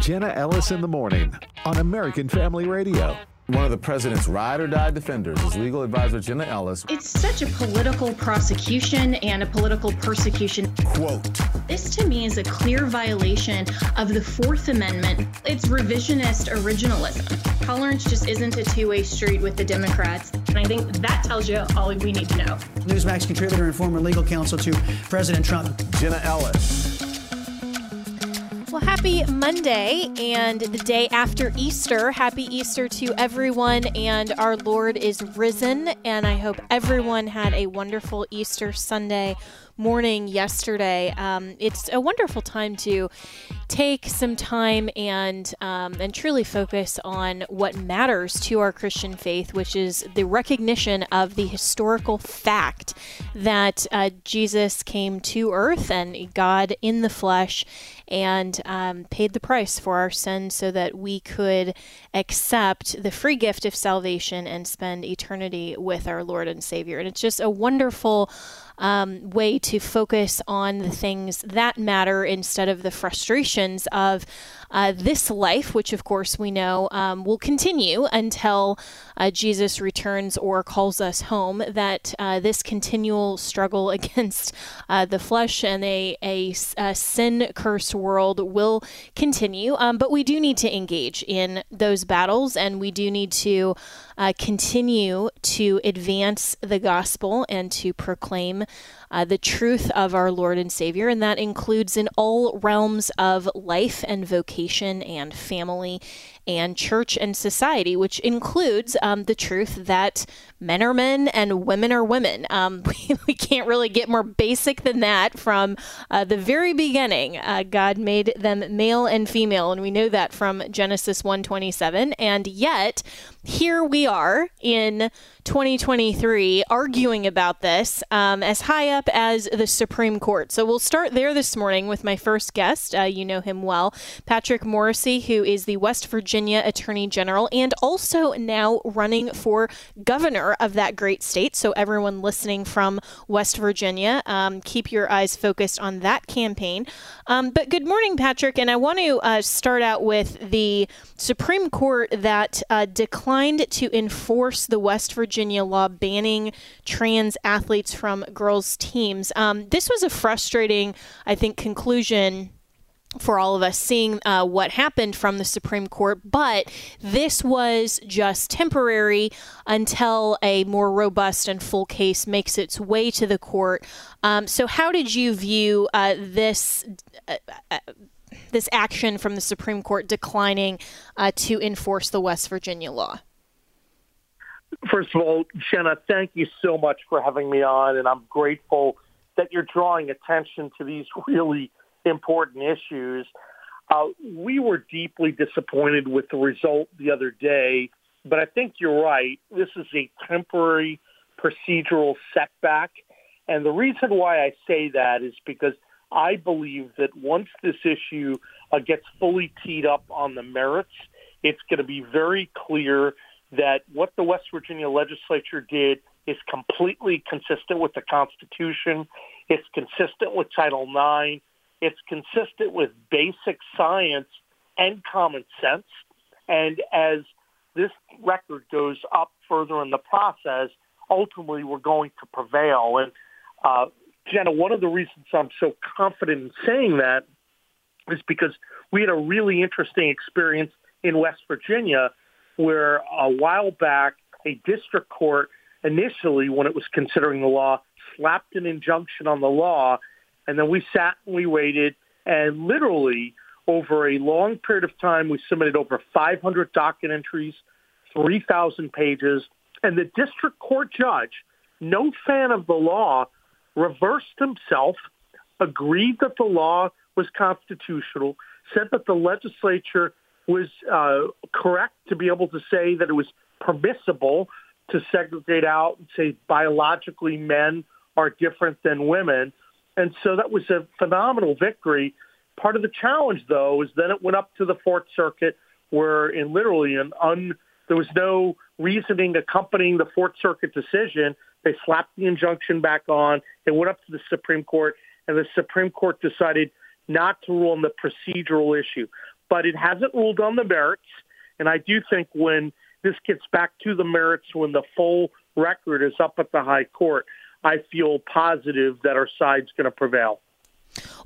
Jenna Ellis in the morning on American Family Radio. One of the president's ride or die defenders is legal advisor Jenna Ellis. It's such a political prosecution and a political persecution. Quote This to me is a clear violation of the Fourth Amendment. It's revisionist originalism. Tolerance just isn't a two way street with the Democrats. And I think that tells you all we need to know. Newsmax contributor and former legal counsel to President Trump. Jenna Ellis. Happy Monday and the day after Easter. Happy Easter to everyone, and our Lord is risen. And I hope everyone had a wonderful Easter Sunday morning yesterday. Um, it's a wonderful time to take some time and um, and truly focus on what matters to our Christian faith, which is the recognition of the historical fact that uh, Jesus came to earth and God in the flesh and um, paid the price for our sins so that we could accept the free gift of salvation and spend eternity with our Lord and Savior. And it's just a wonderful um, way to focus on the things that matter instead of the frustrations of uh, this life, which of course we know um, will continue until uh, Jesus returns or calls us home, that uh, this continual struggle against uh, the flesh and a, a, a sin cursed world will continue. Um, but we do need to engage in those battles and we do need to uh, continue to advance the gospel and to proclaim uh, the truth of our Lord and Savior, and that includes in all realms of life and vocation and family and church and society, which includes um, the truth that men are men and women are women. Um, we, we, can't really get more basic than that from uh, the very beginning. Uh, God made them male and female, and we know that from Genesis 1:27. And yet, here we are in 2023 arguing about this um, as high up as the Supreme Court. So we'll start there this morning with my first guest. Uh, you know him well, Patrick Morrisey, who is the West Virginia Attorney General and also now running for governor of that great state. So everyone listening from West Virginia, um, keep your eyes focused on that campaign. Um, but good morning, Patrick. And I want to uh, start out with the Supreme Court that uh, declined to enforce the West Virginia Virginia law banning trans athletes from girls' teams. Um, this was a frustrating, I think, conclusion for all of us seeing uh, what happened from the Supreme Court, but this was just temporary until a more robust and full case makes its way to the court. Um, so, how did you view uh, this? Uh, uh this action from the Supreme Court declining uh, to enforce the West Virginia law? First of all, Jenna, thank you so much for having me on, and I'm grateful that you're drawing attention to these really important issues. Uh, we were deeply disappointed with the result the other day, but I think you're right. This is a temporary procedural setback. And the reason why I say that is because I believe that once this issue uh, gets fully teed up on the merits, it's going to be very clear that what the West Virginia legislature did is completely consistent with the Constitution. It's consistent with Title IX. It's consistent with basic science and common sense. And as this record goes up further in the process, ultimately we're going to prevail. And uh, Jenna, one of the reasons I'm so confident in saying that is because we had a really interesting experience in West Virginia where a while back a district court initially, when it was considering the law, slapped an injunction on the law, and then we sat and we waited, and literally over a long period of time, we submitted over 500 docket entries, 3,000 pages, and the district court judge, no fan of the law, reversed himself, agreed that the law was constitutional, said that the legislature was uh, correct to be able to say that it was permissible to segregate out and say biologically men are different than women. And so that was a phenomenal victory. Part of the challenge, though, is then it went up to the Fourth Circuit, where in literally an un there was no reasoning accompanying the Fourth Circuit decision. They slapped the injunction back on. It went up to the Supreme Court, and the Supreme Court decided not to rule on the procedural issue. but it hasn't ruled on the merits. And I do think when this gets back to the merits, when the full record is up at the high court, I feel positive that our side's going to prevail.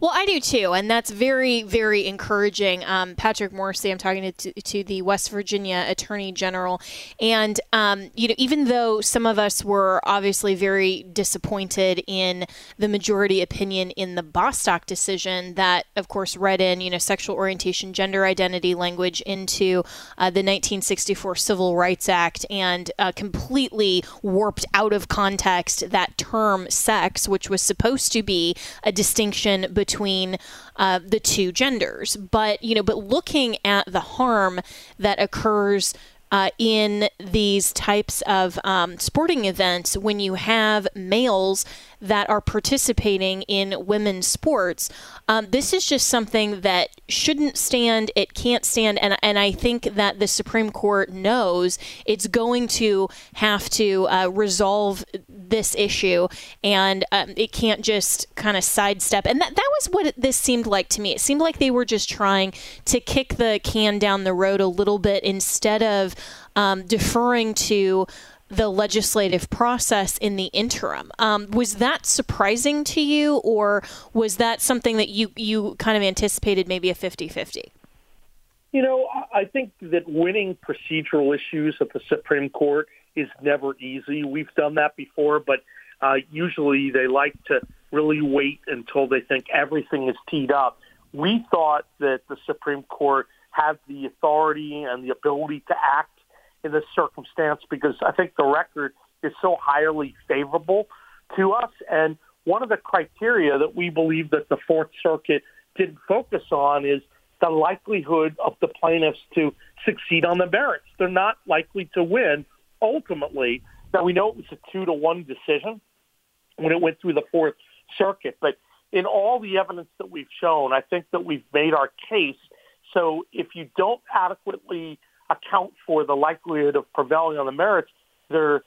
Well, I do too, and that's very, very encouraging. Um, Patrick Morrisey, I'm talking to, to, the West Virginia Attorney General, and um, you know, even though some of us were obviously very disappointed in the majority opinion in the Bostock decision, that of course read in you know sexual orientation, gender identity language into uh, the 1964 Civil Rights Act, and uh, completely warped out of context that term sex, which was supposed to be a distinction between between uh, the two genders. But you know, but looking at the harm that occurs uh, in these types of um, sporting events when you have males that are participating in women's sports. Um, this is just something that shouldn't stand. It can't stand. And, and I think that the Supreme Court knows it's going to have to uh, resolve this issue and um, it can't just kind of sidestep. And that, that was what this seemed like to me. It seemed like they were just trying to kick the can down the road a little bit instead of um, deferring to the legislative process in the interim. Um, was that surprising to you, or was that something that you, you kind of anticipated maybe a 50 50? You know, I think that winning procedural issues at the Supreme Court is never easy. We've done that before, but uh, usually they like to really wait until they think everything is teed up. We thought that the Supreme Court had the authority and the ability to act in this circumstance because I think the record is so highly favorable to us. And one of the criteria that we believe that the Fourth Circuit didn't focus on is the likelihood of the plaintiffs to succeed on the merits. They're not likely to win ultimately. Now we know it was a two to one decision when it went through the Fourth Circuit, but in all the evidence that we've shown, I think that we've made our case. So if you don't adequately account for the likelihood of prevailing on the merits, there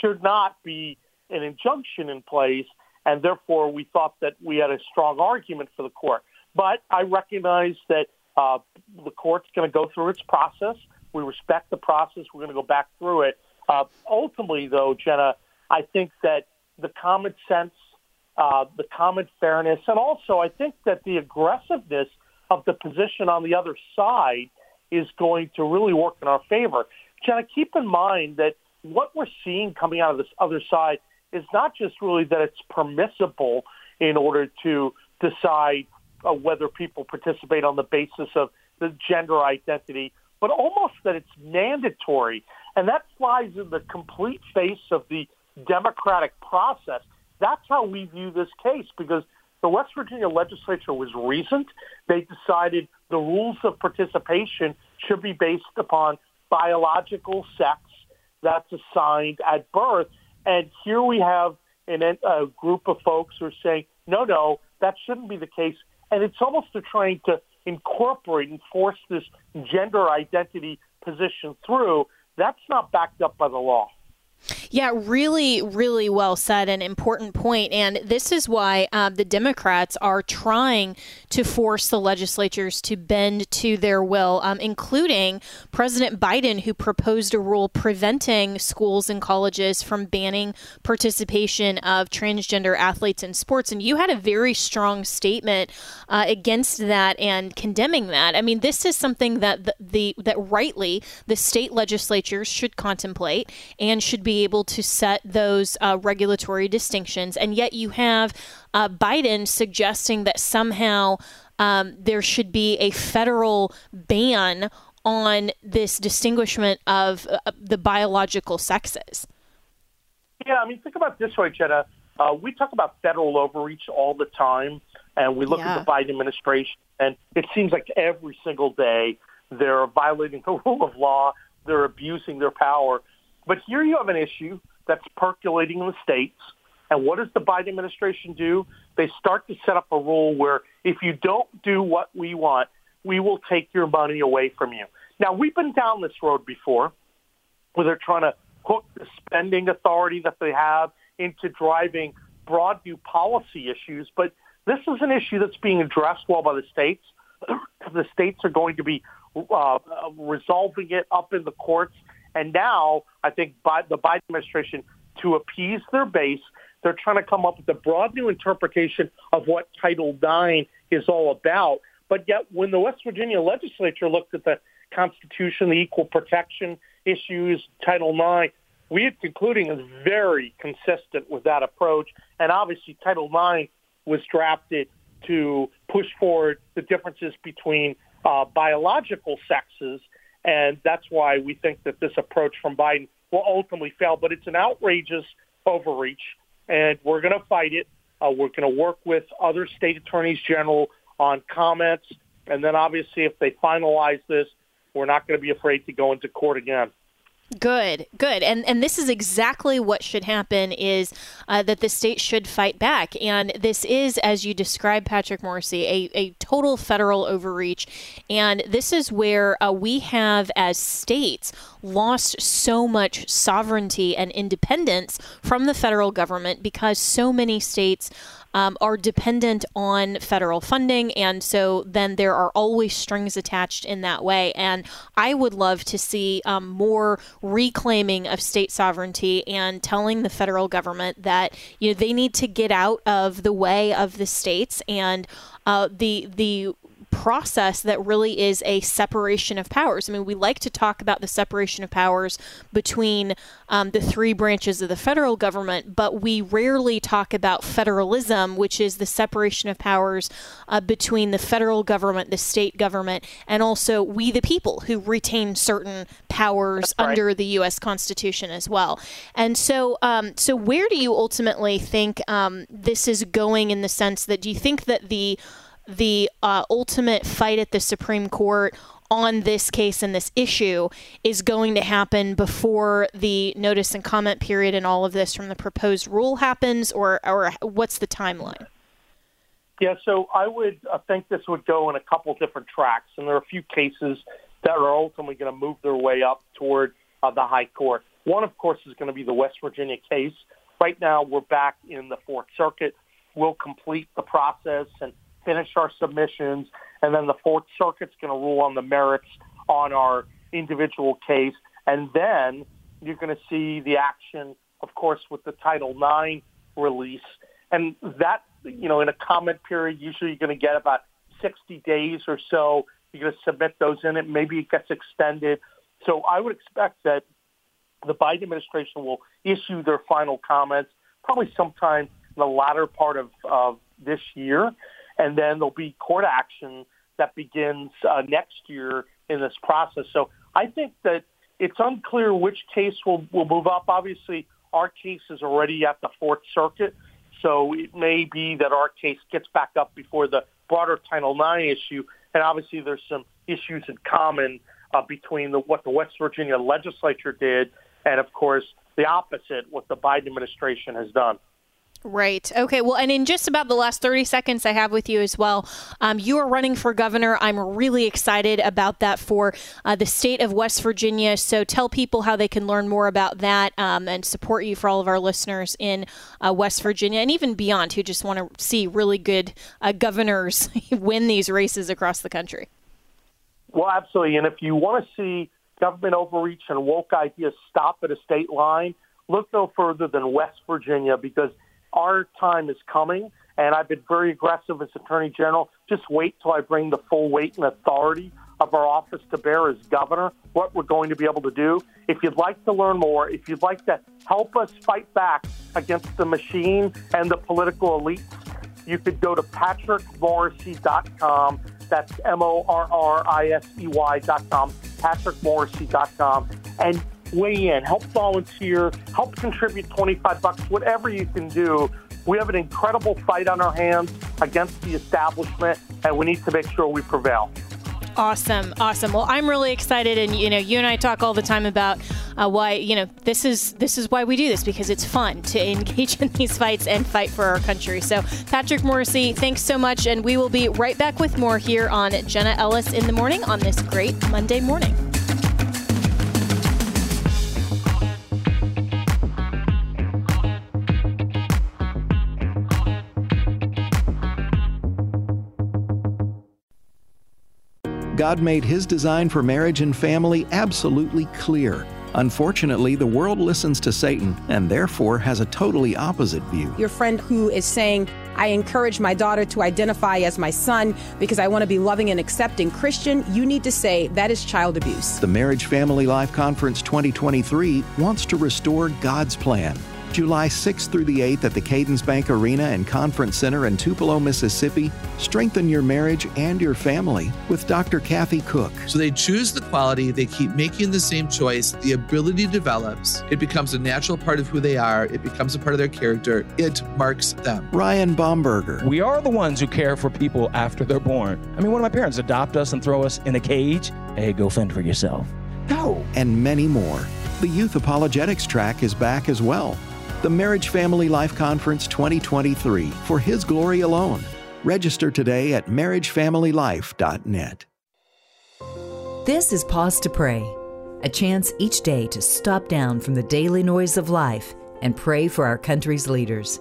should not be an injunction in place, and therefore we thought that we had a strong argument for the court. But I recognize that uh, the court's going to go through its process. We respect the process. We're going to go back through it. Uh, ultimately, though, Jenna, I think that the common sense, uh, the common fairness, and also I think that the aggressiveness of the position on the other side is going to really work in our favor. Jenna, keep in mind that what we're seeing coming out of this other side is not just really that it's permissible in order to decide uh, whether people participate on the basis of the gender identity, but almost that it's mandatory. And that flies in the complete face of the democratic process. That's how we view this case because the West Virginia legislature was recent. They decided the rules of participation should be based upon biological sex that's assigned at birth. And here we have an, a group of folks who are saying, no, no, that shouldn't be the case. And it's almost a trying to incorporate and force this gender identity position through. That's not backed up by the law. Yeah, really, really well said. An important point. And this is why uh, the Democrats are trying to force the legislatures to bend to their will, um, including President Biden, who proposed a rule preventing schools and colleges from banning participation of transgender athletes in sports. And you had a very strong statement uh, against that and condemning that. I mean, this is something that the, the that rightly the state legislatures should contemplate and should be be able to set those uh, regulatory distinctions. And yet you have uh, Biden suggesting that somehow um, there should be a federal ban on this distinguishment of uh, the biological sexes. Yeah, I mean, think about this way, Jenna. Uh, we talk about federal overreach all the time, and we look yeah. at the Biden administration, and it seems like every single day they're violating the rule of law, they're abusing their power. But here you have an issue that's percolating in the states. And what does the Biden administration do? They start to set up a rule where if you don't do what we want, we will take your money away from you. Now, we've been down this road before where they're trying to hook the spending authority that they have into driving broad view policy issues. But this is an issue that's being addressed well by the states. the states are going to be uh, resolving it up in the courts. And now I think by the Biden administration, to appease their base, they're trying to come up with a broad new interpretation of what Title IX is all about. But yet, when the West Virginia legislature looked at the Constitution, the equal protection issues, Title IX, we are concluding is very consistent with that approach. And obviously, Title IX was drafted to push forward the differences between uh, biological sexes. And that's why we think that this approach from Biden will ultimately fail. But it's an outrageous overreach, and we're going to fight it. Uh, we're going to work with other state attorneys general on comments. And then obviously, if they finalize this, we're not going to be afraid to go into court again. Good, good, and and this is exactly what should happen: is uh, that the state should fight back, and this is, as you described, Patrick Morrisey, a, a total federal overreach, and this is where uh, we have, as states, lost so much sovereignty and independence from the federal government because so many states um, are dependent on federal funding. And so then there are always strings attached in that way. And I would love to see um, more reclaiming of state sovereignty and telling the federal government that, you know, they need to get out of the way of the states and uh, the the process that really is a separation of powers. I mean, we like to talk about the separation of powers between um, the three branches of the federal government, but we rarely talk about federalism, which is the separation of powers uh, between the federal government, the state government, and also we, the people, who retain certain powers right. under the U.S. Constitution as well. And so, um, so where do you ultimately think um, this is going in the sense that do you think that the the uh, ultimate fight at the Supreme Court on this case and this issue is going to happen before the notice and comment period and all of this from the proposed rule happens, or or what's the timeline? Yeah, so I would uh, think this would go in a couple different tracks, and there are a few cases that are ultimately going to move their way up toward uh, the High Court. One, of course, is going to be the West Virginia case. Right now, we're back in the Fourth Circuit. We'll complete the process and finish our submissions, and then the Fourth Circuit's going to rule on the merits on our individual case, and then you're going to see the action, of course, with the Title IX release, and that you know in a comment period, usually you're going to get about 60 days or so. You're going to submit those in it. Maybe it gets extended. So I would expect that the Biden administration will issue their final comments probably sometime in the latter part of, of this year and then there'll be court action that begins uh, next year in this process. So I think that it's unclear which case will, will move up. Obviously, our case is already at the Fourth Circuit, so it may be that our case gets back up before the broader Title IX issue. And obviously, there's some issues in common uh, between the, what the West Virginia legislature did and, of course, the opposite, what the Biden administration has done. Right. Okay. Well, and in just about the last 30 seconds I have with you as well, um, you are running for governor. I'm really excited about that for uh, the state of West Virginia. So tell people how they can learn more about that um, and support you for all of our listeners in uh, West Virginia and even beyond who just want to see really good uh, governors win these races across the country. Well, absolutely. And if you want to see government overreach and woke ideas stop at a state line, look no further than West Virginia because – our time is coming, and I've been very aggressive as Attorney General. Just wait till I bring the full weight and authority of our office to bear as governor, what we're going to be able to do. If you'd like to learn more, if you'd like to help us fight back against the machine and the political elites, you could go to patrickmorrisey.com. That's M O R R I S E Y.com, patrickmorrisey.com. And weigh in, help volunteer, help contribute 25 bucks, whatever you can do. We have an incredible fight on our hands against the establishment, and we need to make sure we prevail. Awesome, awesome. Well, I'm really excited, and you know, you and I talk all the time about uh, why you know this is this is why we do this because it's fun to engage in these fights and fight for our country. So, Patrick Morrisey, thanks so much, and we will be right back with more here on Jenna Ellis in the morning on this great Monday morning. God made his design for marriage and family absolutely clear. Unfortunately, the world listens to Satan and therefore has a totally opposite view. Your friend who is saying, I encourage my daughter to identify as my son because I want to be loving and accepting Christian, you need to say that is child abuse. The Marriage Family Life Conference 2023 wants to restore God's plan July 6th through the 8th at the Cadence Bank Arena and Conference Center in Tupelo, Mississippi. Strengthen your marriage and your family with Dr. Kathy Koch. So they choose the quality, they keep making the same choice, the ability develops, it becomes a natural part of who they are, it becomes a part of their character, it marks them. Ryan Bomberger. We are the ones who care for people after they're born. I mean, one of my parents adopt us and throw us in a cage. Hey, go fend for yourself. No. And many more. The Youth Apologetics track is back as well the Marriage Family Life Conference 2023 for His glory alone. Register today at marriagefamilylife.net. This is Pause to Pray, a chance each day to stop down from the daily noise of life and pray for our country's leaders.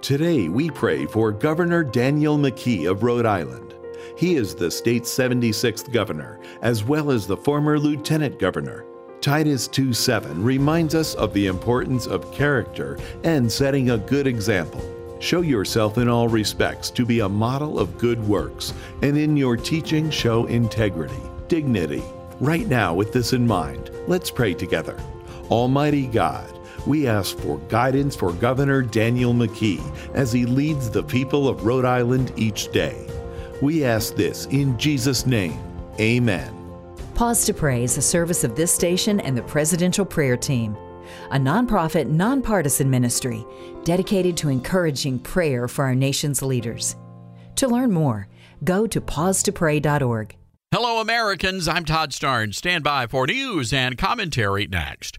Today, we pray for Governor Daniel McKee of Rhode Island. He is the state's 76th governor, as well as the former lieutenant governor. Titus 2:7 reminds us of the importance of character and setting a good example. Show yourself in all respects to be a model of good works, and in your teaching show integrity, dignity. Right now, with this in mind, let's pray together. Almighty God, we ask for guidance for Governor Daniel McKee as he leads the people of Rhode Island each day. We ask this in Jesus' name. Amen. Pause to Pray is a service of this station and the Presidential Prayer Team, a nonprofit, nonpartisan ministry dedicated to encouraging prayer for our nation's leaders. To learn more, go to pausetopray.org. Hello, Americans. I'm Todd Starnes. Stand by for news and commentary next.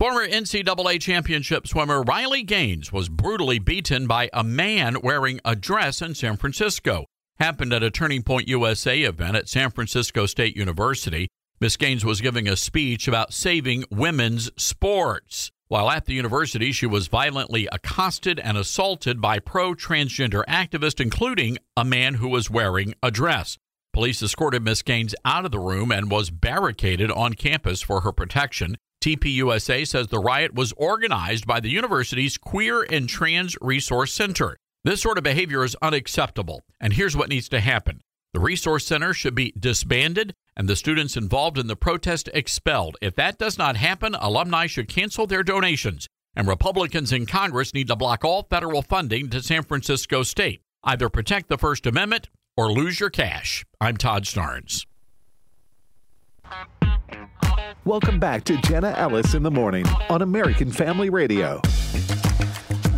Former NCAA championship swimmer Riley Gaines was brutally beaten by a man wearing a dress in San Francisco. Happened at a Turning Point USA event at San Francisco State University. Miss Gaines was giving a speech about saving women's sports. While at the university, she was violently accosted and assaulted by pro transgender activists, including a man who was wearing a dress. Police escorted Miss Gaines out of the room and was barricaded on campus for her protection. TPUSA says the riot was organized by the university's Queer and Trans Resource Center. This sort of behavior is unacceptable, and here's what needs to happen. The Resource Center should be disbanded and the students involved in the protest expelled. If that does not happen, alumni should cancel their donations, and Republicans in Congress need to block all federal funding to San Francisco State. Either protect the First Amendment or lose your cash. I'm Todd Starnes. Welcome back to Jenna Ellis in the Morning on American Family Radio.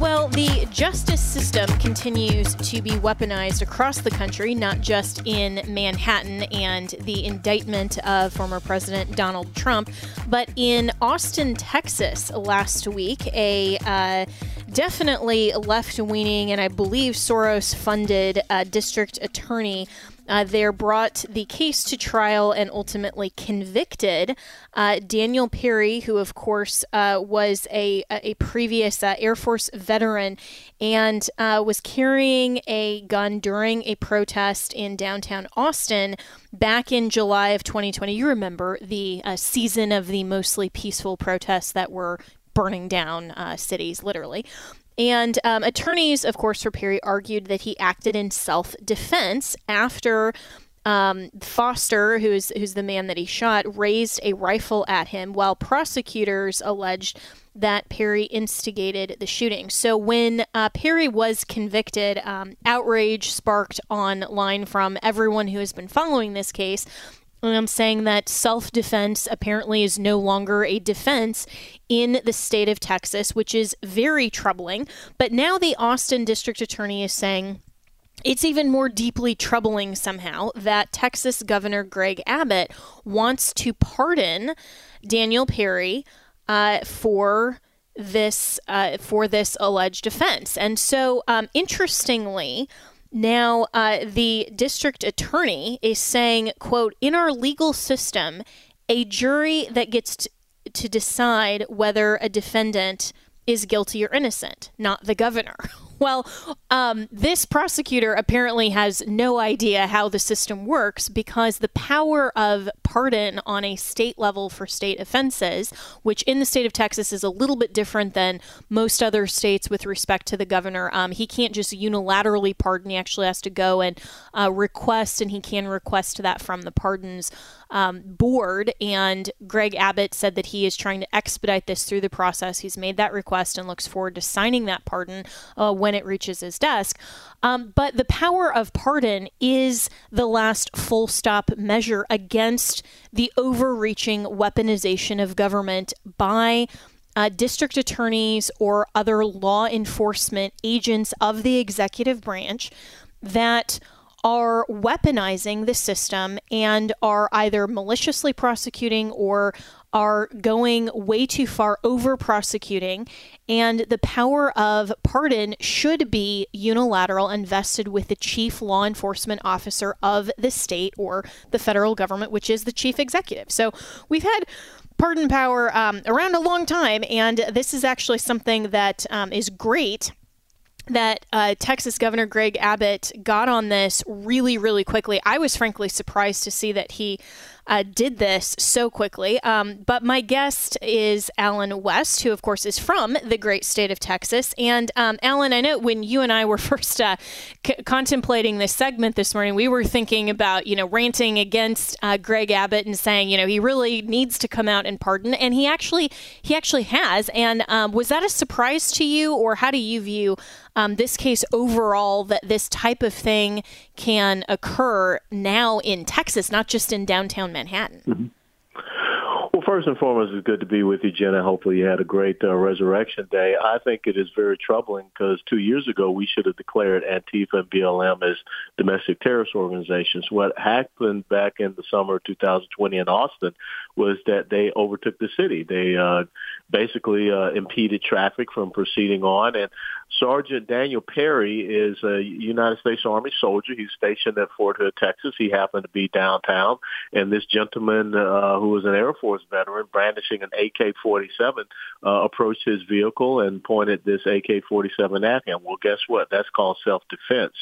Well, the justice system continues to be weaponized across the country, not just in Manhattan and the indictment of former President Donald Trump, but in Austin, Texas last week. A uh, definitely left leaning and I believe Soros funded uh, district attorney uh, there brought the case to trial and ultimately convicted uh, Daniel Perry, who, of course, uh, was a, a previous uh, Air Force veteran and uh, was carrying a gun during a protest in downtown Austin back in July of 2020. You remember the uh, season of the mostly peaceful protests that were burning down cities, literally. And um, attorneys, of course, for Perry argued that he acted in self defense after um, Foster, who's who's the man that he shot, raised a rifle at him, while prosecutors alleged that Perry instigated the shooting. So when uh, Perry was convicted, um, outrage sparked online from everyone who has been following this case. I'm saying that self defense apparently is no longer a defense in the state of Texas, which is very troubling. But now the Austin district attorney is saying it's even more deeply troubling somehow that Texas Governor Greg Abbott wants to pardon Daniel Perry uh, for this uh, for this alleged offense. And so, um, interestingly, now uh, the district attorney is saying, "quote In our legal system, a jury that gets to, to decide whether a defendant." is guilty or innocent, not the governor. Well, um, this prosecutor apparently has no idea how the system works because the power of pardon on a state level for state offenses, which in the state of Texas is a little bit different than most other states with respect to the governor. Um, he can't just unilaterally pardon, he actually has to go and uh, request, and he can request that from the pardons um, board. And Greg Abbott said that he is trying to expedite this through the process. He's made that request and looks forward to signing that pardon uh, when it reaches his desk. Um, but the power of pardon is the last full stop measure against the overreaching weaponization of government by. Uh, district attorneys or other law enforcement agents of the executive branch that are weaponizing the system and are either maliciously prosecuting or are going way too far over prosecuting. And the power of pardon should be unilateral and vested with the chief law enforcement officer of the state or the federal government, which is the chief executive. So we've had pardon power um, around a long time, and this is actually something that um, is great that uh, Texas Governor Greg Abbott got on this really, really quickly. I was frankly surprised to see that he uh, did this so quickly. Um, but my guest is Allen West, who, of course, is from the great state of Texas. And um, Allen, I know when you and I were first uh, c- contemplating this segment this morning, we were thinking about, you know, ranting against uh, Greg Abbott and saying, you know, he really needs to come out and pardon. And he actually, he actually has. And um, was that a surprise to you, or how do you view um, this case overall that this type of thing can occur now in Texas, not just in downtown Manhattan? Mm-hmm. Well, first and foremost, it's good to be with you, Jenna. Hopefully, you had a great uh, Resurrection Day. I think it is very troubling because two years ago we should have declared Antifa and BLM as domestic terrorist organizations. What happened back in the summer of 2020 in Austin was that they overtook the city. They uh, basically uh, impeded traffic from proceeding on. And Sergeant Daniel Perry is a United States Army soldier. He's stationed at Fort Hood, Texas. He happened to be downtown, and this gentleman, uh, who was an Air Force veteran, brandishing an AK-47, uh, approached his vehicle and pointed this AK-47 at him. Well, guess what? That's called self-defense.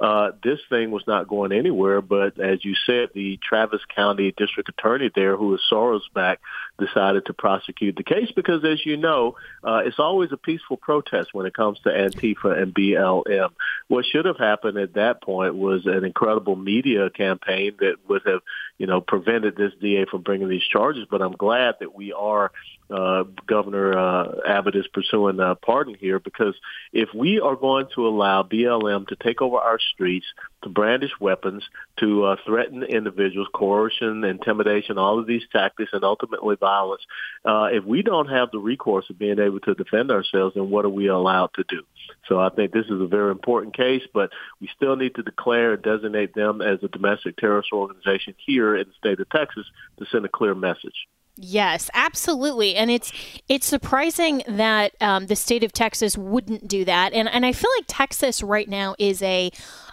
Uh, this thing was not going anywhere, but as you said, the Travis County District Attorney there, who is Soros back, decided to prosecute the case because, as you know, uh, it's always a peaceful protest when it comes to Antifa and BLM. What should have happened at that point was an incredible media campaign that would have, you know, prevented this DA from bringing these charges. But I'm glad that we are uh, Governor uh, Abbott is pursuing a pardon here because if we are going to allow BLM to take over our streets, to brandish weapons, to uh, threaten individuals, coercion, intimidation, all of these tactics, and ultimately violence, uh, if we don't have the recourse of being able to defend ourselves, then what are we allowed to do? So I think this is a very important case, but we still need to declare and designate them as a domestic terrorist organization here in the state of Texas to send a clear message. Yes, absolutely, and it's it's surprising that um, the state of Texas wouldn't do that, and and I feel like Texas right now is a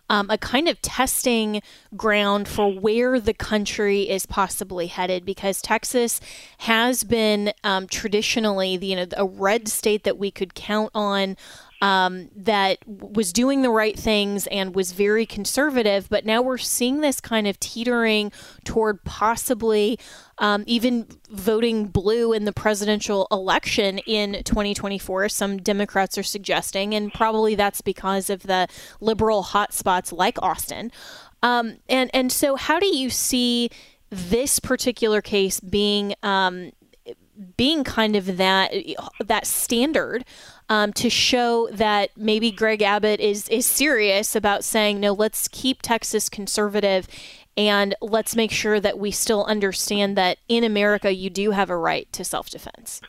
um, a kind of testing ground for where the country is possibly headed because Texas has been um, traditionally the, you know a red state that we could count on um, that was doing the right things and was very conservative. But now we're seeing this kind of teetering toward possibly um, even voting blue in the presidential election in 2024. Some Democrats are suggesting, and probably that's because of the liberal hotspots like Austin. Um, and and so, how do you see this particular case being um, being kind of that that standard um, to show that maybe Greg Abbott is is serious about saying no. Let's keep Texas conservative, and let's make sure that we still understand that in America you do have a right to self defense.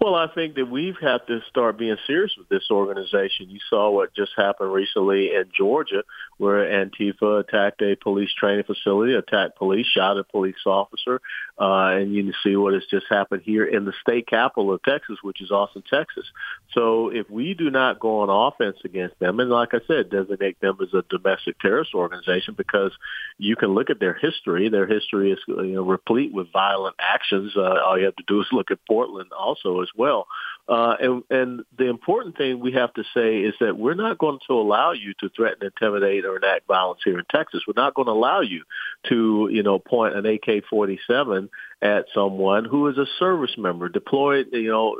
Well, I think that we've had to start being serious with this organization. You saw what just happened recently in Georgia where Antifa attacked a police training facility, attacked police, shot a police officer, uh, and you can see what has just happened here in the state capital of Texas, which is Austin, Texas. So if we do not go on offense against them, and like I said, designate them as a domestic terrorist organization, because you can look at their history. Their history is you know, replete with violent actions. Uh, all you have to do is look at Portland also as well. Uh, and, and the important thing we have to say is that we're not going to allow you to threaten, intimidate, or enact violence here in Texas. We're not going to allow you to, you know, point an AK-47 at someone who is a service member deployed, you know,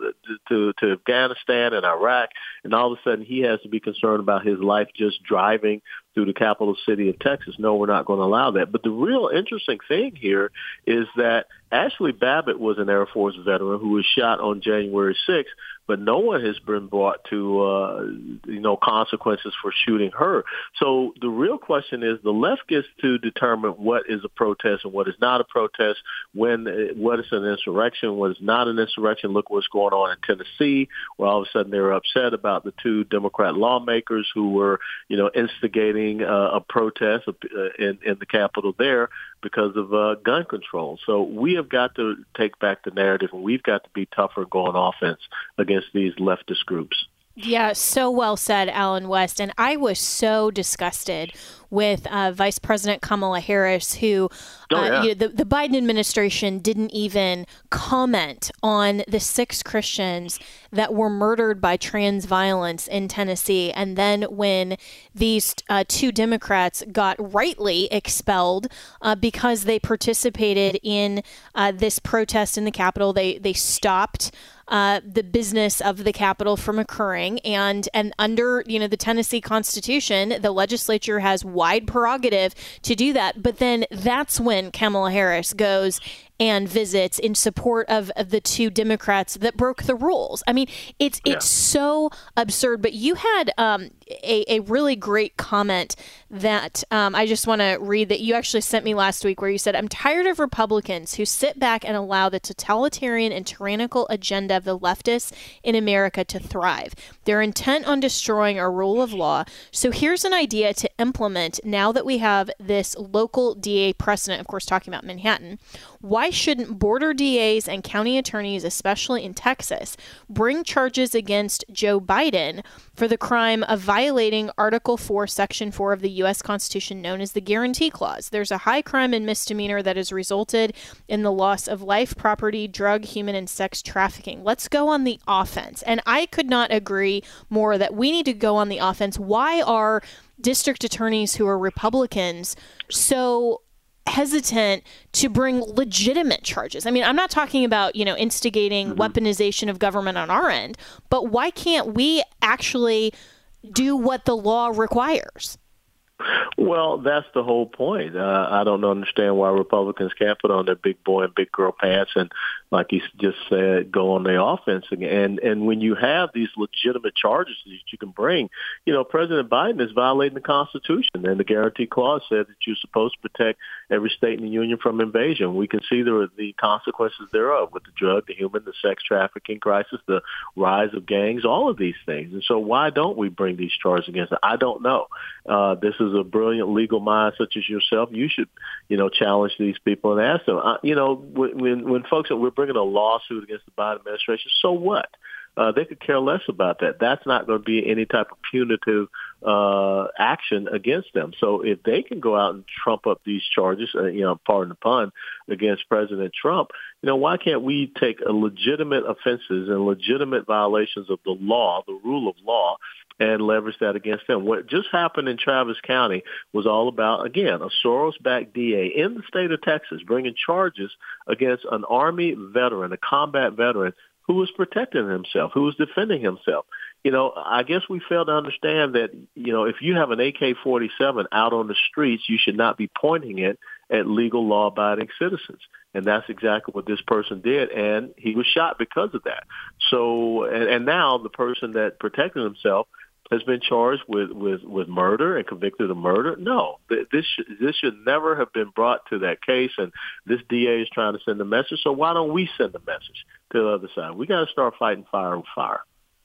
to to Afghanistan and Iraq, and all of a sudden he has to be concerned about his life just driving through the capital city of Texas. No, we're not going to allow that. But the real interesting thing here is that Ashli Babbitt was an Air Force veteran who was shot on January 6th, but no one has been brought to, uh, you know, consequences for shooting her. So the real question is the left gets to determine what is a protest and what is not a protest, when, what is an insurrection, what is not an insurrection. Look what's going on in Tennessee, where all of a sudden they're upset about the two Democrat lawmakers who were, you know, instigating uh, a protest uh, in, in the Capitol there because of uh, gun control. So we have got to take back the narrative, and we've got to be tougher going offense against these leftist groups. Yeah, so well said, Allen West. And I was so disgusted with uh, Vice President Kamala Harris, who oh, uh, yeah. you know, the, the Biden administration didn't even comment on the six Christians that were murdered by trans violence in Tennessee. And then when these uh, two Democrats got rightly expelled uh, because they participated in uh, this protest in the Capitol, they, they stopped uh, the business of the Capitol from occurring. And and under you know the Tennessee Constitution, the legislature has wide prerogative to do that. But then that's when Kamala Harris goes and visits in support of, of the two Democrats that broke the rules. I mean, it's Yeah. it's so absurd. But you had um, a, a really great comment that um, I just want to read that you actually sent me last week, where you said, "I'm tired of Republicans who sit back and allow the totalitarian and tyrannical agenda of the leftists in America to thrive. They're intent on destroying our rule of law. So here's an idea to implement now that we have this local DA precedent. Of course, talking about Manhattan." Why shouldn't border DAs and county attorneys, especially in Texas, bring charges against Joe Biden for the crime of violating Article 4, Section 4 of the U.S. Constitution, known as the Guarantee Clause? There's a high crime and misdemeanor that has resulted in the loss of life, property, drug, human, and sex trafficking. Let's go on the offense. And I could not agree more that we need to go on the offense. Why are district attorneys who are Republicans so hesitant to bring legitimate charges. I mean, I'm not talking about, you know, instigating weaponization of government on our end, but why can't we actually do what the law requires? Well, that's the whole point. Uh, I don't understand why Republicans can't put on their big boy and big girl pants and, like he just said, go on the offense. And and when you have these legitimate charges that you can bring, you know, President Biden is violating the Constitution, and the Guarantee Clause said that you're supposed to protect every state in the union from invasion. We can see the the consequences thereof with the drug, the human, the sex trafficking crisis, the rise of gangs, all of these things. And so, why don't we bring these charges against them? I don't know. Uh, this is a brilliant legal mind such as yourself. You should, you know, challenge these people and ask them. Uh, you know, when, when folks that we're bringing a lawsuit against the Biden administration, so what? Uh, they could care less about that. That's not going to be any type of punitive uh, action against them. So if they can go out and trump up these charges, uh, you know, pardon the pun, against President Trump, you know, why can't we take legitimate offenses and legitimate violations of the law, the rule of law, and leverage that against them. What just happened in Travis County was all about, again, a Soros-backed DA in the state of Texas bringing charges against an Army veteran, a combat veteran, who was protecting himself, who was defending himself. You know, I guess we fail to understand that, you know, if you have an AK-47 out on the streets, you should not be pointing it at legal law-abiding citizens. And that's exactly what this person did. And he was shot because of that. So, and, and now the person that protected himself has been charged with, with, with murder and convicted of murder. No, this this should never have been brought to that case. And this DA is trying to send a message. So why don't we send a message to the other side? We got to start fighting fire with fire.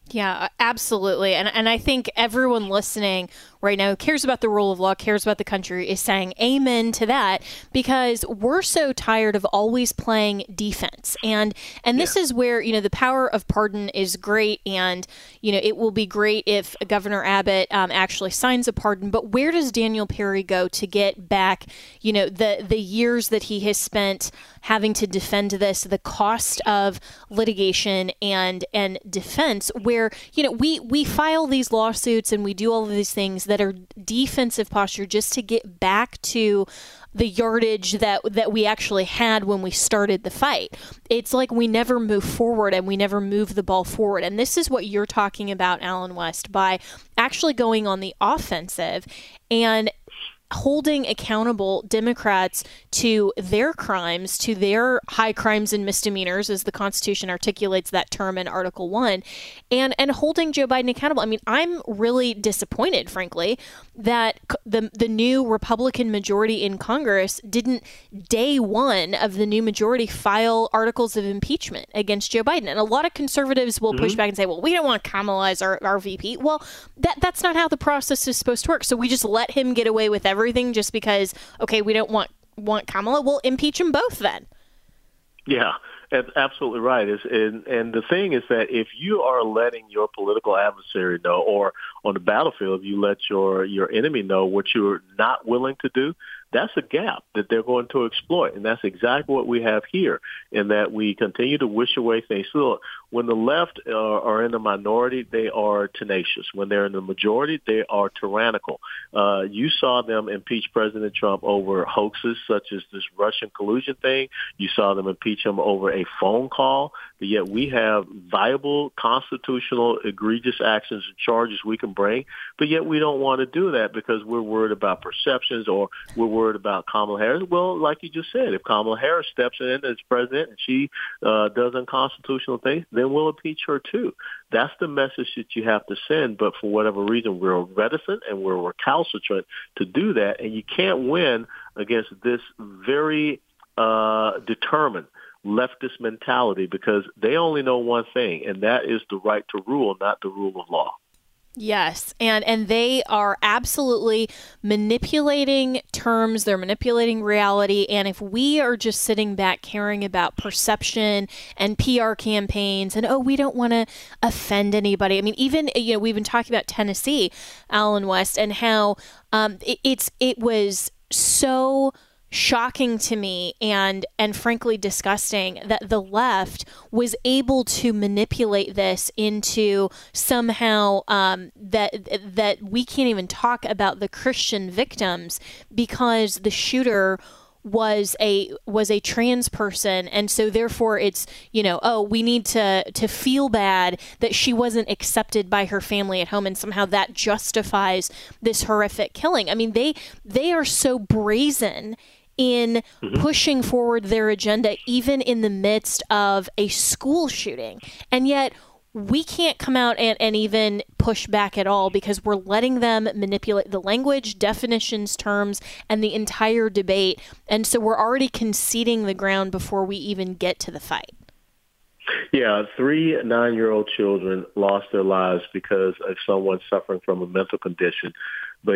Yeah, absolutely. And and I think everyone listening right now, who cares about the rule of law, cares about the country, is saying amen to that because we're so tired of always playing defense. And and this yeah. is where, you know, the power of pardon is great and, you know, it will be great if Governor Abbott um, actually signs a pardon, but where does Daniel Perry go to get back, you know, the the years that he has spent having to defend this, the cost of litigation and and defense where, you know, we we file these lawsuits and we do all of these things that are defensive posture just to get back to the yardage that that we actually had when we started the fight. It's like we never move forward and we never move the ball forward. And this is what you're talking about, Allen West, by actually going on the offensive and holding accountable Democrats to their crimes, to their high crimes and misdemeanors, as the Constitution articulates that term in Article 1, and, and holding Joe Biden accountable. I mean, I'm really disappointed, frankly, that the, the new Republican majority in Congress didn't, day one of the new majority, file articles of impeachment against Joe Biden. And a lot of conservatives will mm-hmm. push back and say, well, we don't want Kamala as our, our VP. Well, that, that's not how the process is supposed to work. So we just let him get away with everything everything just because okay, we don't want want Kamala, we'll impeach them both then. Yeah, that's absolutely right. Is and and the thing is that if you are letting your political adversary know, or on the battlefield, you let your your enemy know what you're not willing to do, that's a gap that they're going to exploit. And that's exactly what we have here in that we continue to wish away things. So when the left are, are in the minority, they are tenacious. When they're in the majority, they are tyrannical. Uh, you saw them impeach President Trump over hoaxes such as this Russian collusion thing. You saw them impeach him over a phone call. But yet we have viable constitutional egregious actions and charges we can bring. But yet we don't want to do that because we're worried about perceptions or we're worried about Kamala Harris. Well, like you just said, if Kamala Harris steps in as president and she uh, does unconstitutional things, then we'll impeach her too. That's the message that you have to send. But for whatever reason, we're reticent and we're recalcitrant to do that. And you can't win against this very uh, determined leftist mentality because they only know one thing, and that is the right to rule, not the rule of law. Yes, and and they are absolutely manipulating terms, they're manipulating reality, and if we are just sitting back caring about perception and PR campaigns and oh, we don't want to offend anybody. I mean, even you know, we've been talking about Tennessee, Allen West and how um, it, it's it was so shocking to me and and frankly disgusting that the left was able to manipulate this into somehow um, that that we can't even talk about the Christian victims because the shooter was a was a trans person. And so therefore it's you know oh we need to to feel bad that she wasn't accepted by her family at home and somehow that justifies this horrific killing. I mean they they are so brazen in mm-hmm. pushing forward their agenda, even in the midst of a school shooting. And yet, we can't come out and, and even push back at all because we're letting them manipulate the language, definitions, terms, and the entire debate. And so we're already conceding the ground before we even get to the fight. Yeah, three nine year old children lost their lives because of someone suffering from a mental condition. But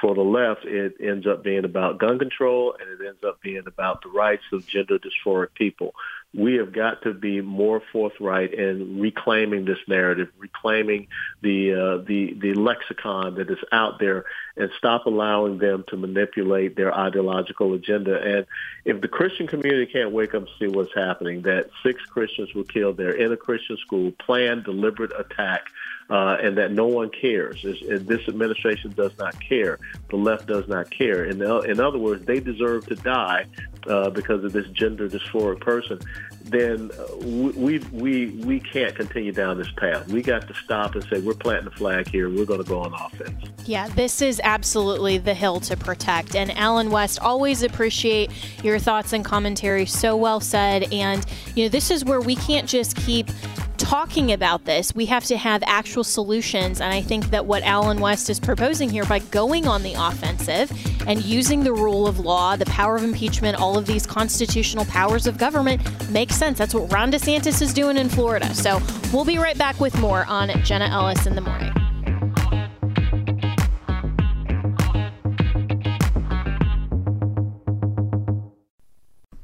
for the left, it ends up being about gun control and it ends up being about the rights of gender dysphoric people. We have got to be more forthright in reclaiming this narrative, reclaiming the uh, the the lexicon that is out there, and stop allowing them to manipulate their ideological agenda. And if the Christian community can't wake up and see what's happening, that six Christians were killed there in a Christian school, planned, deliberate attack uh, and that no one cares. this administration does not care. The left does not care. In, the, in other words, they deserve to die uh, because of this gender dysphoric person. Then uh, we we we can't continue down this path. We got to stop and say we're planting the flag here. We're going to go on offense. Yeah, this is absolutely the hill to protect. And Allen West, always appreciate your thoughts and commentary. So well said. And you know, this is where we can't just keep talking about this, we have to have actual solutions. And I think that what Allen West is proposing here by going on the offensive and using the rule of law, the power of impeachment, all of these constitutional powers of government makes sense. That's what Ron DeSantis is doing in Florida. So we'll be right back with more on Jenna Ellis in the morning.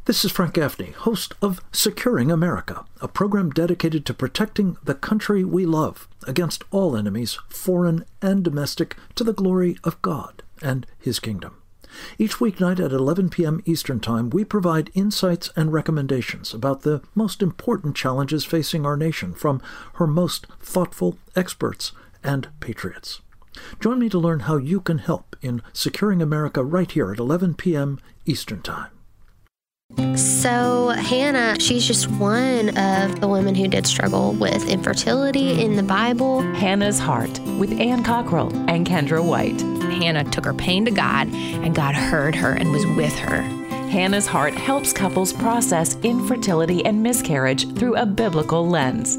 This is Frank Gaffney, host of Securing America, a program dedicated to protecting the country we love against all enemies, foreign and domestic, to the glory of God and His kingdom. Each weeknight at 11 p.m. Eastern Time, we provide insights and recommendations about the most important challenges facing our nation from her most thoughtful experts and patriots. Join me to learn how you can help in securing America right here at 11 p.m. Eastern Time. So, Hannah, she's just one of the women who did struggle with infertility in the Bible. Hannah's Heart with Ann Cockrell and Kendra White. Hannah took her pain to God, and God heard her and was with her. Hannah's Heart helps couples process infertility and miscarriage through a biblical lens.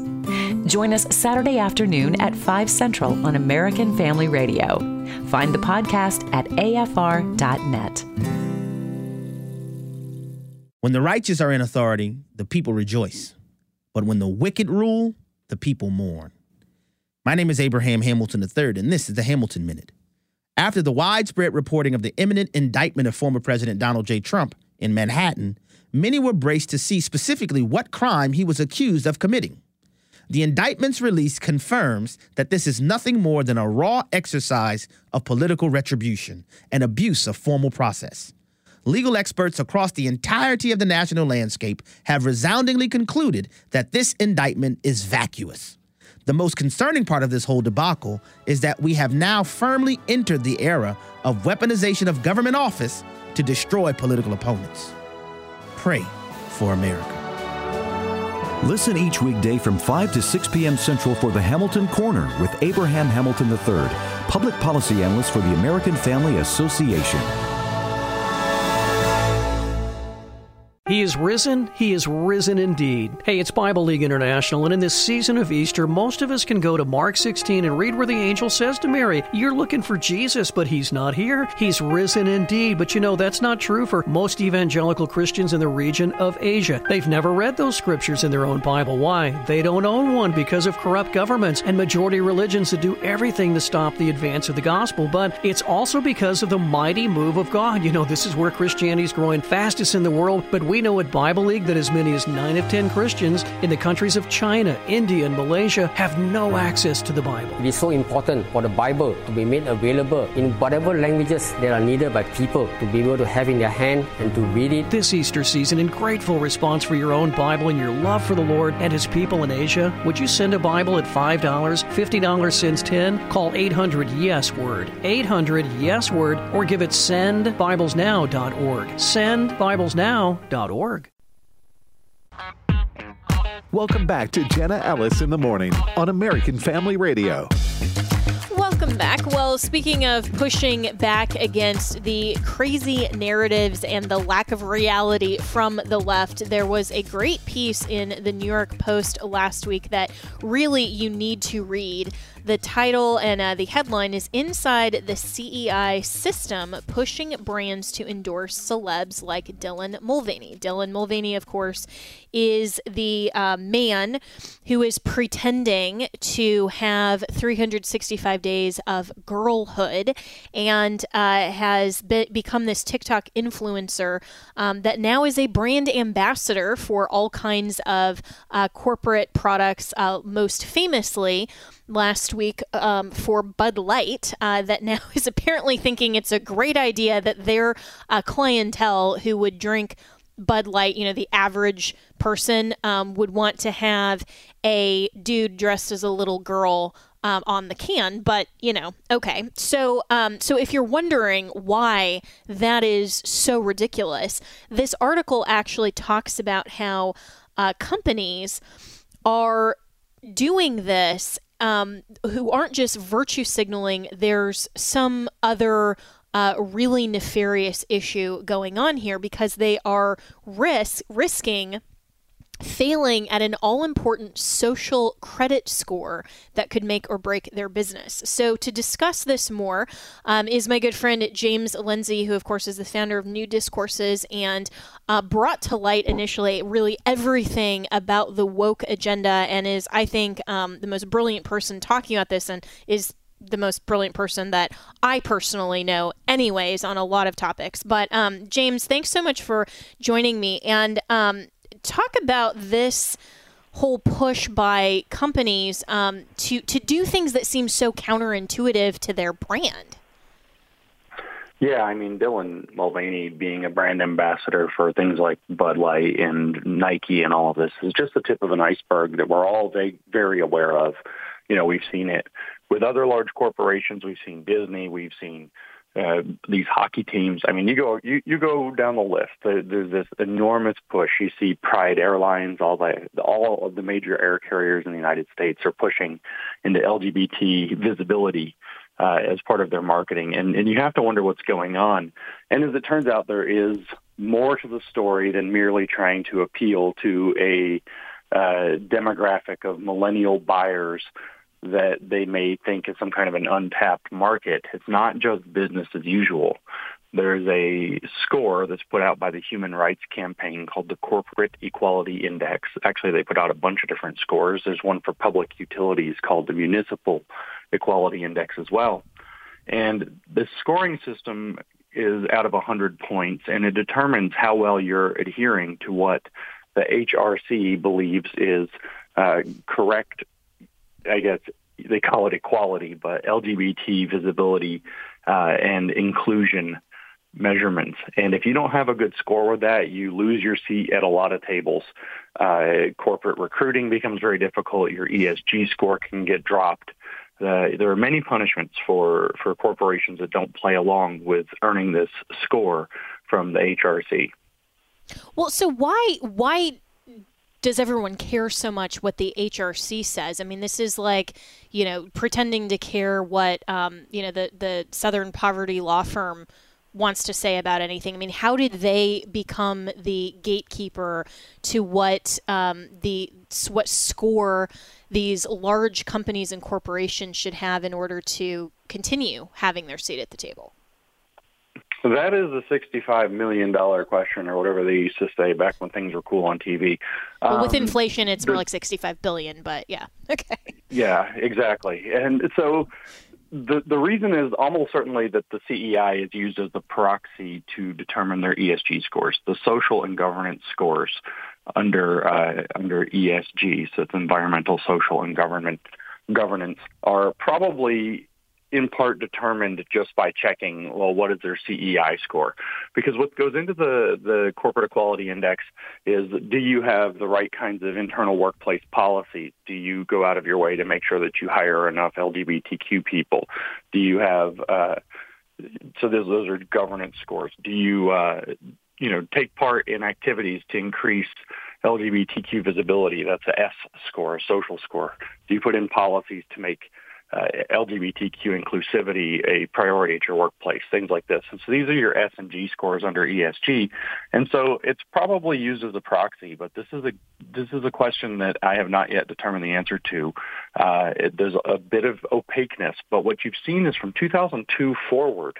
Join us Saturday afternoon at 5 Central on American Family Radio. Find the podcast at afr.net. When the righteous are in authority, the people rejoice. But when the wicked rule, the people mourn. My name is Abraham Hamilton III, and this is the Hamilton Minute. After the widespread reporting of the imminent indictment of former President Donald J. Trump in Manhattan, many were braced to see specifically what crime he was accused of committing. The indictment's release confirms that this is nothing more than a raw exercise of political retribution and abuse of formal process legal experts across the entirety of the national landscape have resoundingly concluded that this indictment is vacuous. The most concerning part of this whole debacle is that we have now firmly entered the era of weaponization of government office to destroy political opponents. Pray for America. Listen each weekday from 5 to 6 p.m. Central for the Hamilton Corner with Abraham Hamilton III, public policy analyst for the American Family Association. He is risen. He is risen indeed. Hey, it's Bible League International, and in this season of Easter, most of us can go to Mark 16 and read where the angel says to Mary, You're looking for Jesus, but he's not here. He's risen indeed. But you know, that's not true for most evangelical Christians in the region of Asia. They've never read those scriptures in their own Bible. Why? They don't own one because of corrupt governments and majority religions that do everything to stop the advance of the gospel. But it's also because of the mighty move of God. You know, this is where Christianity is growing fastest in the world, but we know at Bible League that as many as 9 of 10 Christians in the countries of China, India, and Malaysia have no access to the Bible. It is so important for the Bible to be made available in whatever languages that are needed by people to be able to have in their hand and to read it. This Easter season, in grateful response for your own Bible and your love for the Lord and His people in Asia, would you send a Bible at $5, $50 since 10? Call 800 Yes Word, 800 Yes Word, or give it sendbiblesnow.org. Sendbiblesnow.org. Welcome back to Jenna Ellis in the Morning on American Family Radio. Welcome back. Well, speaking of pushing back against the crazy narratives and the lack of reality from the left, there was a great piece in the New York Post last week that really you need to read. The title and uh, the headline is Inside the CEI System Pushing Brands to Endorse Celebs Like Dylan Mulvaney. Dylan Mulvaney, of course, is the uh, man who is pretending to have 365 days of girlhood and uh, has be- become this TikTok influencer um, that now is a brand ambassador for all kinds of uh, corporate products, uh, most famously last week um, for Bud Light uh, that now is apparently thinking it's a great idea that their uh, clientele who would drink Bud Light, you know, the average person um, would want to have a dude dressed as a little girl um, on the can, but you know, okay. So, um, so if you're wondering why that is so ridiculous, this article actually talks about how uh, companies are doing this um, who aren't just virtue signaling. There's some other uh, really nefarious issue going on here because they are risk risking failing at an all important social credit score that could make or break their business. So, to discuss this more um, is my good friend James Lindsay, who, of course, is the founder of New Discourses and uh, brought to light initially really everything about the woke agenda and is, I think, um, the most brilliant person talking about this and is the most brilliant person that I personally know, anyways, on a lot of topics. But um, James, thanks so much for joining me and um, talk about this whole push by companies um, to to do things that seem so counterintuitive to their brand. Yeah, I mean Dylan Mulvaney being a brand ambassador for things like Bud Light and Nike and all of this is just the tip of an iceberg that we're all very, very aware of. You know, we've seen it with other large corporations. We've seen Disney. We've seen uh, these hockey teams. I mean, you go you, you go down the list. There's this enormous push. You see Pride Airlines, all the all of the major air carriers in the United States are pushing into LGBT visibility uh, as part of their marketing, and and you have to wonder what's going on. And as it turns out, there is more to the story than merely trying to appeal to a uh, demographic of millennial buyers that they may think is some kind of an untapped market. It's not just business as usual. There's a score that's put out by the Human Rights Campaign called the Corporate Equality Index. Actually, they put out a bunch of different scores. There's one for public utilities called the Municipal Equality Index as well. And the scoring system is out of 100 points, and it determines how well you're adhering to what the HRC believes is uh, correct I guess they call it equality, but LGBT visibility uh, and inclusion measurements. And if you don't have a good score with that, you lose your seat at a lot of tables. Uh, corporate recruiting becomes very difficult. Your ESG score can get dropped. Uh, there are many punishments for, for corporations that don't play along with earning this score from the HRC. Well, so why why does everyone care so much what the HRC says? I mean, this is like, you know, pretending to care what, um, you know, the, the Southern Poverty Law Firm wants to say about anything. I mean, how did they become the gatekeeper to what um, the what score these large companies and corporations should have in order to continue having their seat at the table? That is a $65 million question or whatever they used to say back when things were cool on TV. Well, with um, inflation, it's more like 65 billion, but yeah. Okay. Yeah, exactly. And so the the reason is almost certainly that the CEI is used as the proxy to determine their ESG scores, the social and governance scores under uh, under ESG, so it's environmental, social, and government governance are probably in part determined just by checking, well, what is their CEI score? Because what goes into the, the corporate equality index is do you have the right kinds of internal workplace policies? Do you go out of your way to make sure that you hire enough LGBTQ people? Do you have, uh, so those, those are governance scores. Do you, uh, you know, take part in activities to increase LGBTQ visibility? That's a S score, a social score. Do you put in policies to make uh, LGBTQ inclusivity a priority at your workplace, things like this. And so these are your S and G scores under ESG. And so it's probably used as a proxy, but this is a this is a question that I have not yet determined the answer to. Uh, it, there's a bit of opaqueness, but what you've seen is from 2002 forward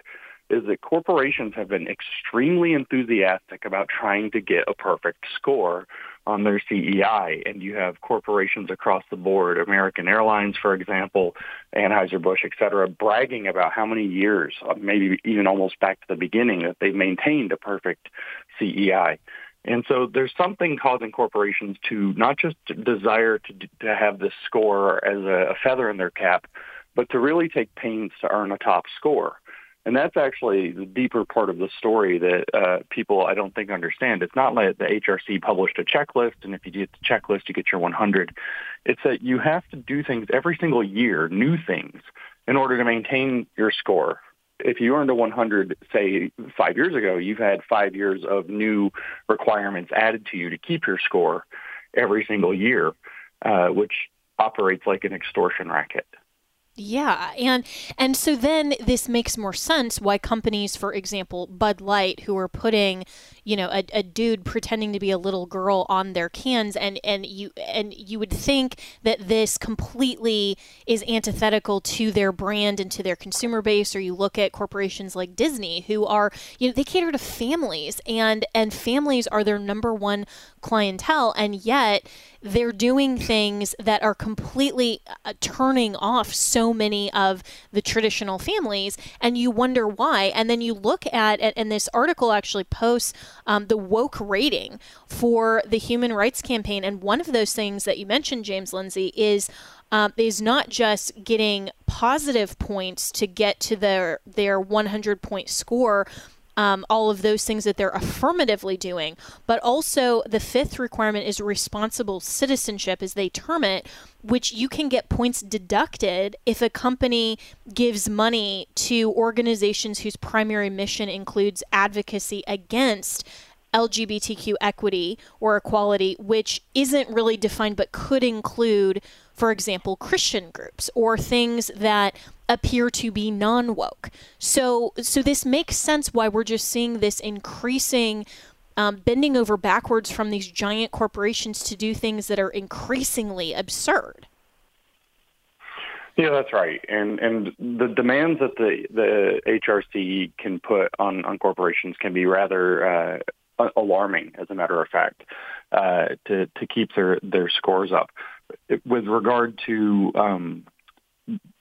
is that corporations have been extremely enthusiastic about trying to get a perfect score on their CEI. And you have corporations across the board, American Airlines, for example, Anheuser-Busch, et cetera, bragging about how many years, uh, maybe even almost back to the beginning, that they've maintained a perfect CEI. And so there's something causing corporations to not just desire to, to have this score as a, a feather in their cap, but to really take pains to earn a top score. And that's actually the deeper part of the story that uh, people I don't think understand. It's not like the HRC published a checklist, and if you get the checklist, you get your 100. It's that you have to do things every single year, new things, in order to maintain your score. If you earned a 100, say, five years ago, you've had five years of new requirements added to you to keep your score every single year, uh, which operates like an extortion racket. Yeah, and and so then this makes more sense why companies, for example, Bud Light, who are putting, you know, a, a dude pretending to be a little girl on their cans, and and you and you would think that this completely is antithetical to their brand and to their consumer base. Or you look at corporations like Disney, who are you know they cater to families, and and families are their number one clientele, and yet they're doing things that are completely uh, turning off so many of the traditional families, and you wonder why. And then you look at, and this article actually posts um, the woke rating for the Human Rights Campaign, and one of those things that you mentioned, James Lindsay, is um, is not just getting positive points to get to their their 100 point score, um, all of those things that they're affirmatively doing. But also, the fifth requirement is responsible citizenship, as they term it, which you can get points deducted if a company gives money to organizations whose primary mission includes advocacy against LGBTQ equity or equality, which isn't really defined but could include, for example, Christian groups or things that appear to be non-woke. So so this makes sense why we're just seeing this increasing um, bending over backwards from these giant corporations to do things that are increasingly absurd. Yeah, that's right. And and the demands that the the HRC can put on on corporations can be rather uh, alarming, as a matter of fact, uh, to to keep their their scores up. With regard to um,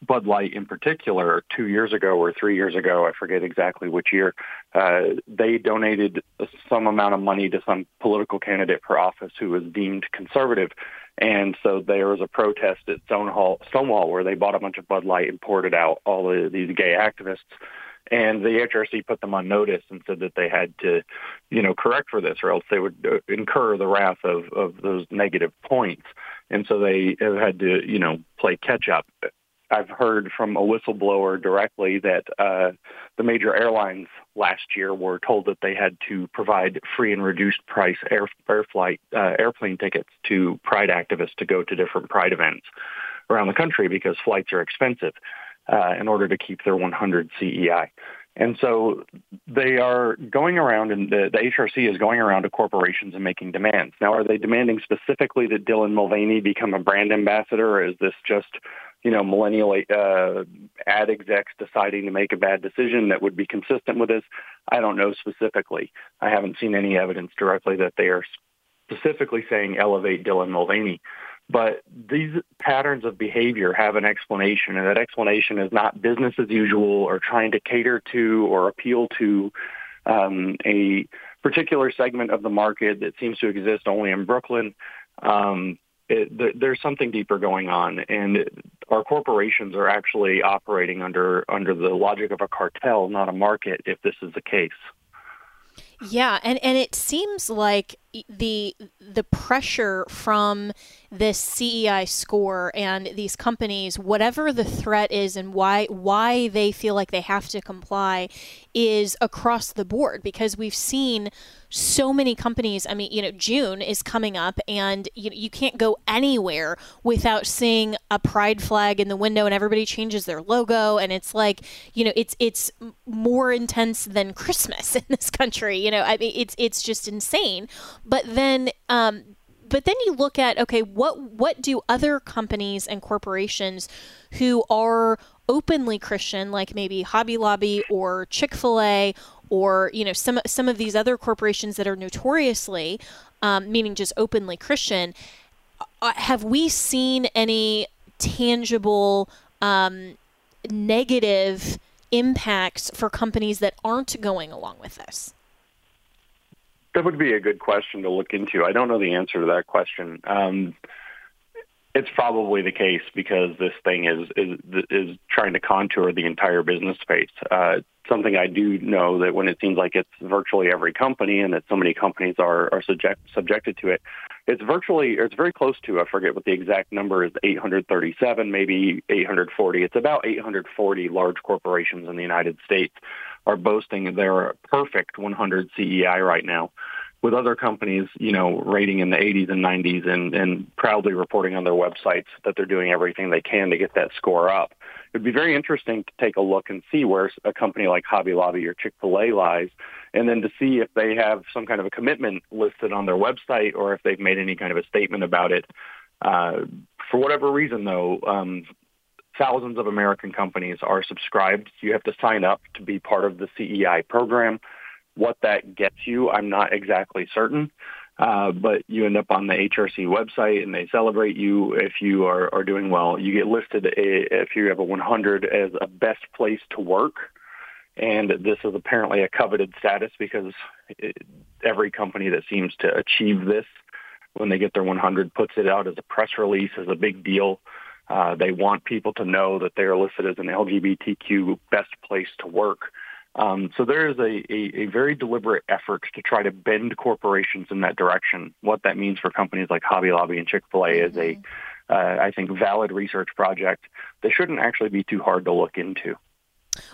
Bud Light in particular, two years ago or three years ago, I forget exactly which year, uh, they donated some amount of money to some political candidate for office who was deemed conservative. And so there was a protest at Stonewall, Stonewall where they bought a bunch of Bud Light and poured it out, all of these gay activists. And the HRC put them on notice and said that they had to, you know, correct for this or else they would uh, incur the wrath of, of those negative points. And so they have had to, you know, play catch up I've heard from a whistleblower directly that uh, the major airlines last year were told that they had to provide free and reduced price air, air flight uh, airplane tickets to Pride activists to go to different Pride events around the country because flights are expensive uh, in order to keep their 100 CEI. And so they are going around, and the, the HRC is going around to corporations and making demands. Now, are they demanding specifically that Dylan Mulvaney become a brand ambassador, or is this just you know, millennial uh, ad execs deciding to make a bad decision that would be consistent with this. I don't know specifically. I haven't seen any evidence directly that they are specifically saying elevate Dylan Mulvaney. But these patterns of behavior have an explanation, and that explanation is not business as usual or trying to cater to or appeal to um, a particular segment of the market that seems to exist only in Brooklyn. Um, it, there's something deeper going on, and our corporations are actually operating under under the logic of a cartel, not a market. If this is the case. Yeah, and and it seems like the the pressure from this CEI score and these companies, whatever the threat is and why why they feel like they have to comply, is across the board because we've seen so many companies. I mean, you know, June is coming up, and you you can't go anywhere without seeing a pride flag in the window, and everybody changes their logo, and it's like you know, it's it's more intense than Christmas in this country. You know, I mean, it's it's just insane. But then, um, but then you look at okay, what what do other companies and corporations who are openly Christian, like maybe Hobby Lobby or Chick Fil A, or you know some some of these other corporations that are notoriously, um, meaning just openly Christian, uh, have we seen any tangible um, negative impacts for companies that aren't going along with this? That would be a good question to look into. I don't know the answer to that question. Um, it's probably the case because this thing is is is trying to contour the entire business space. Uh, something I do know that when it seems like it's virtually every company and that so many companies are are subject subjected to it, it's virtually it's very close to I forget what the exact number is 837 maybe 840. It's about 840 large corporations in the United States are boasting their perfect 100 CEI right now with other companies, you know, rating in the 80s and 90s and, and proudly reporting on their websites that they're doing everything they can to get that score up. It would be very interesting to take a look and see where a company like Hobby Lobby or Chick-fil-A lies and then to see if they have some kind of a commitment listed on their website or if they've made any kind of a statement about it. Uh, for whatever reason, though, um, thousands of American companies are subscribed. You have to sign up to be part of the CEI program. What that gets you, I'm not exactly certain. Uh, but you end up on the HRC website and they celebrate you if you are, are doing well. You get listed a, if you have a 100 as a best place to work. And this is apparently a coveted status because it, every company that seems to achieve this when they get their 100 puts it out as a press release as a big deal. Uh, they want people to know that they are listed as an LGBTQ best place to work. Um, so there is a, a, a, very deliberate effort to try to bend corporations in that direction. What that means for companies like Hobby Lobby and Chick Fil A is a, mm-hmm. uh, I think, valid research project that shouldn't actually be too hard to look into.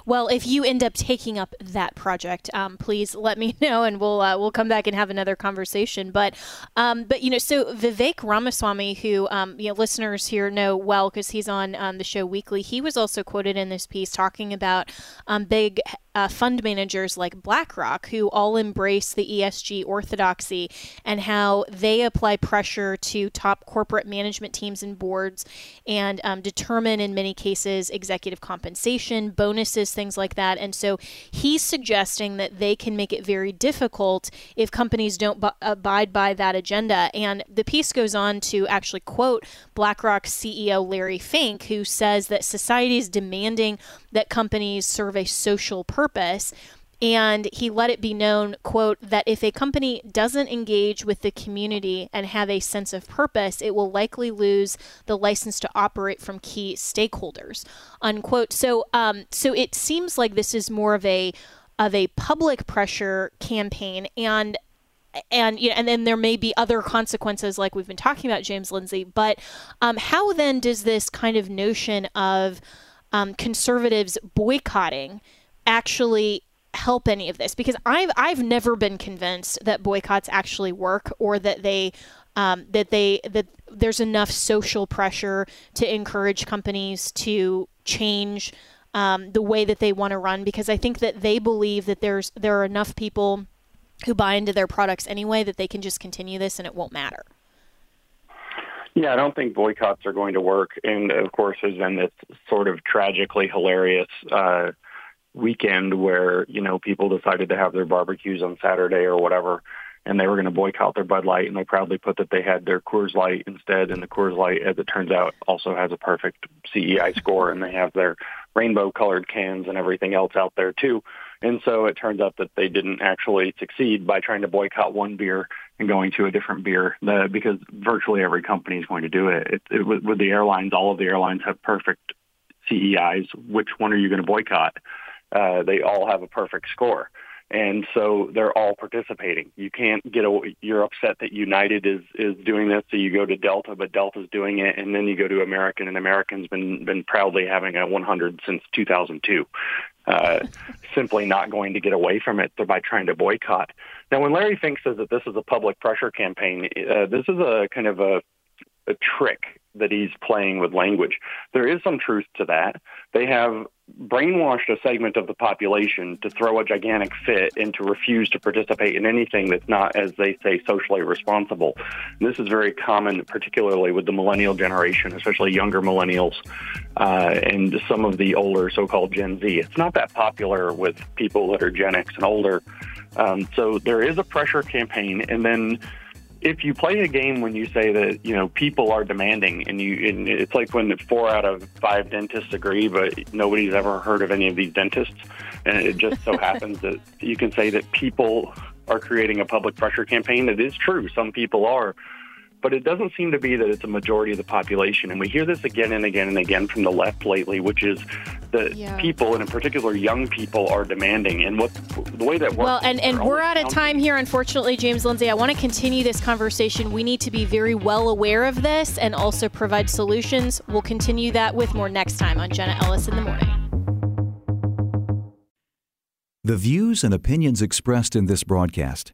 Well, if you end up taking up that project, um, please let me know, and we'll uh, we'll come back and have another conversation. But um, but you know, so Vivek Ramaswamy, who um, you know listeners here know well because he's on um, the show weekly, he was also quoted in this piece talking about um, big uh, fund managers like BlackRock, who all embrace the ESG orthodoxy, and how they apply pressure to top corporate management teams and boards, and um, determine in many cases executive compensation, bonuses, things like that. And so he's suggesting that they can make it very difficult if companies don't abide by that agenda. And the piece goes on to actually quote BlackRock CEO Larry Fink, who says that society is demanding that companies serve a social purpose. And he let it be known, quote, that if a company doesn't engage with the community and have a sense of purpose, it will likely lose the license to operate from key stakeholders, unquote. So, um, so it seems like this is more of a of a public pressure campaign, and and you know, and then there may be other consequences like we've been talking about, James Lindsay. But um, how then does this kind of notion of um, conservatives boycotting actually help any of this because I've I've never been convinced that boycotts actually work or that they um, that they that there's enough social pressure to encourage companies to change um, the way that they want to run because I think that they believe that there's there are enough people who buy into their products anyway that they can just continue this and it won't matter. Yeah, I don't think boycotts are going to work. And of course, there's been this sort of tragically hilarious uh, weekend where you know people decided to have their barbecues on Saturday or whatever, and they were going to boycott their Bud Light, and they proudly put that they had their Coors Light instead, and the Coors Light, as it turns out, also has a perfect CEI score, and they have their rainbow-colored cans and everything else out there too. And so it turns out that they didn't actually succeed by trying to boycott one beer and going to a different beer because virtually every company is going to do it. it, it with the airlines, all of the airlines have perfect CEIs. Which one are you going to boycott? Uh, they all have a perfect score. And so they're all participating. You can't get a, you're upset that United is, is doing this. So you go to Delta, but Delta's doing it. And then you go to American and American's been, been proudly having a 100 since 2002. Uh, simply not going to get away from it by trying to boycott. Now, when Larry Fink says that this is a public pressure campaign, uh, this is a kind of a, a trick that he's playing with language. There is some truth to that. They have brainwashed a segment of the population to throw a gigantic fit and to refuse to participate in anything that's not, as they say, socially responsible. And this is very common, particularly with the millennial generation, especially younger millennials uh, and some of the older so-called Gen Z. It's not that popular with people that are Gen X and older. Um, so there is a pressure campaign, and then if you play a game when you say that you know people are demanding and you and it's like when four out of five dentists agree but nobody's ever heard of any of these dentists. And it just so happens that you can say that people are creating a public pressure campaign. It is true. Some people are but it doesn't seem to be that it's a majority of the population. And we hear this again and again and again from the left lately, which is that yeah. people, and in particular young people, are demanding. And what the way that works. Well, and, and we're out of time here, unfortunately, James Lindsay. I want to continue this conversation. We need to be very well aware of this and also provide solutions. We'll continue that with more next time on Jenna Ellis in the Morning. The views and opinions expressed in this broadcast